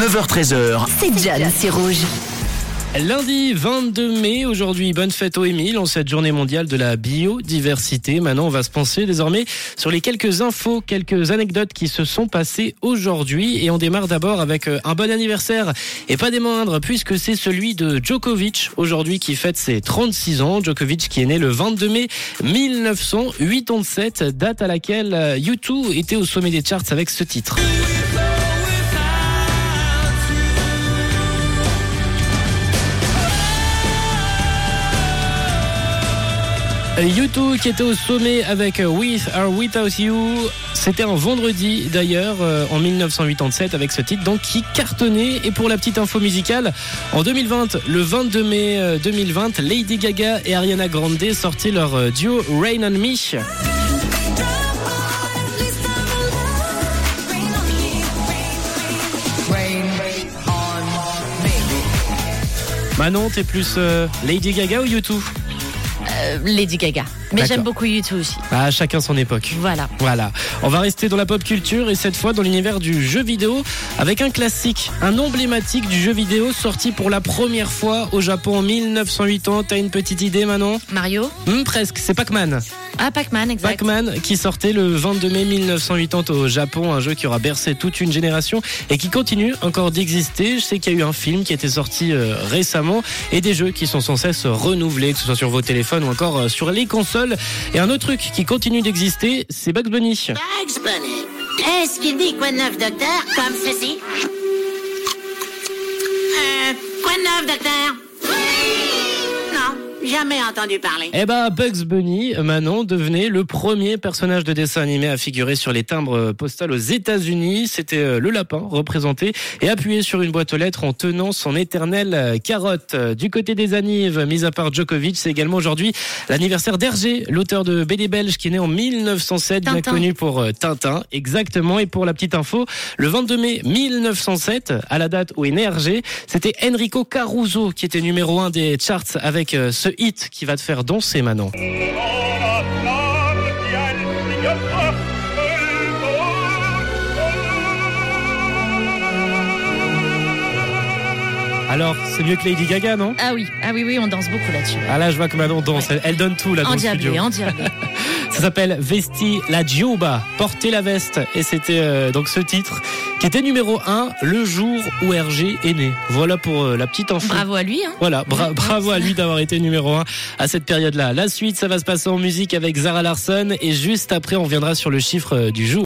9h13h. C'est John, c'est rouge. Lundi 22 mai, aujourd'hui, bonne fête aux Émile en cette journée mondiale de la biodiversité. Maintenant, on va se penser désormais sur les quelques infos, quelques anecdotes qui se sont passées aujourd'hui. Et on démarre d'abord avec euh, un bon anniversaire et pas des moindres puisque c'est celui de Djokovic aujourd'hui qui fête ses 36 ans. Djokovic qui est né le 22 mai 1987, date à laquelle euh, U2 était au sommet des charts avec ce titre. U2 qui était au sommet avec With or Without You. C'était un vendredi d'ailleurs euh, en 1987 avec ce titre donc qui cartonnait. Et pour la petite info musicale, en 2020, le 22 mai 2020, Lady Gaga et Ariana Grande sortaient leur euh, duo Rain on Me. Manon, t'es plus euh, Lady Gaga ou U2 Euh, Lady Gaga. Mais j'aime beaucoup YouTube aussi. Ah, chacun son époque. Voilà. Voilà. On va rester dans la pop culture et cette fois dans l'univers du jeu vidéo avec un classique, un emblématique du jeu vidéo sorti pour la première fois au Japon en 1980. T'as une petite idée, Manon? Mario? Hmm, Presque. C'est Pac-Man. Ah, Pac-Man, exact. Pac-Man qui sortait le 22 mai 1980 au Japon, un jeu qui aura bercé toute une génération et qui continue encore d'exister. Je sais qu'il y a eu un film qui était sorti euh, récemment et des jeux qui sont sans cesse renouvelés, que ce soit sur vos téléphones ou encore euh, sur les consoles. Et un autre truc qui continue d'exister, c'est Bugs Bunny. Bugs Bunny. Est-ce qu'il dit quoi de neuf, docteur? Comme ceci Euh, quoi de neuf, docteur? Jamais entendu parler. Eh ben, Bugs Bunny, Manon, devenait le premier personnage de dessin animé à figurer sur les timbres postaux aux États-Unis. C'était euh, le lapin représenté et appuyé sur une boîte aux lettres en tenant son éternelle euh, carotte. Du côté des anives, mis à part Djokovic, c'est également aujourd'hui l'anniversaire d'Hergé, l'auteur de BD belge qui est né en 1907, bien connu pour euh, Tintin. Exactement. Et pour la petite info, le 22 mai 1907, à la date où est né Hergé, c'était Enrico Caruso qui était numéro un des charts avec euh, ce hit qui va te faire danser Manon. Alors, c'est mieux que Lady Gaga, non? Ah oui, ah oui, oui, on danse beaucoup là-dessus. Ah là, je vois que Manon danse. Elle, elle donne tout là dans le Endiablé, studio. endiablé. Ça s'appelle Vesti la Gioba, porter la veste. Et c'était euh, donc ce titre qui était numéro 1 le jour où Hergé est né. Voilà pour euh, la petite info. Bravo à lui. Hein. Voilà, bra- bravo à lui d'avoir été numéro 1 à cette période-là. La suite, ça va se passer en musique avec Zara Larson et juste après, on viendra sur le chiffre euh, du jour.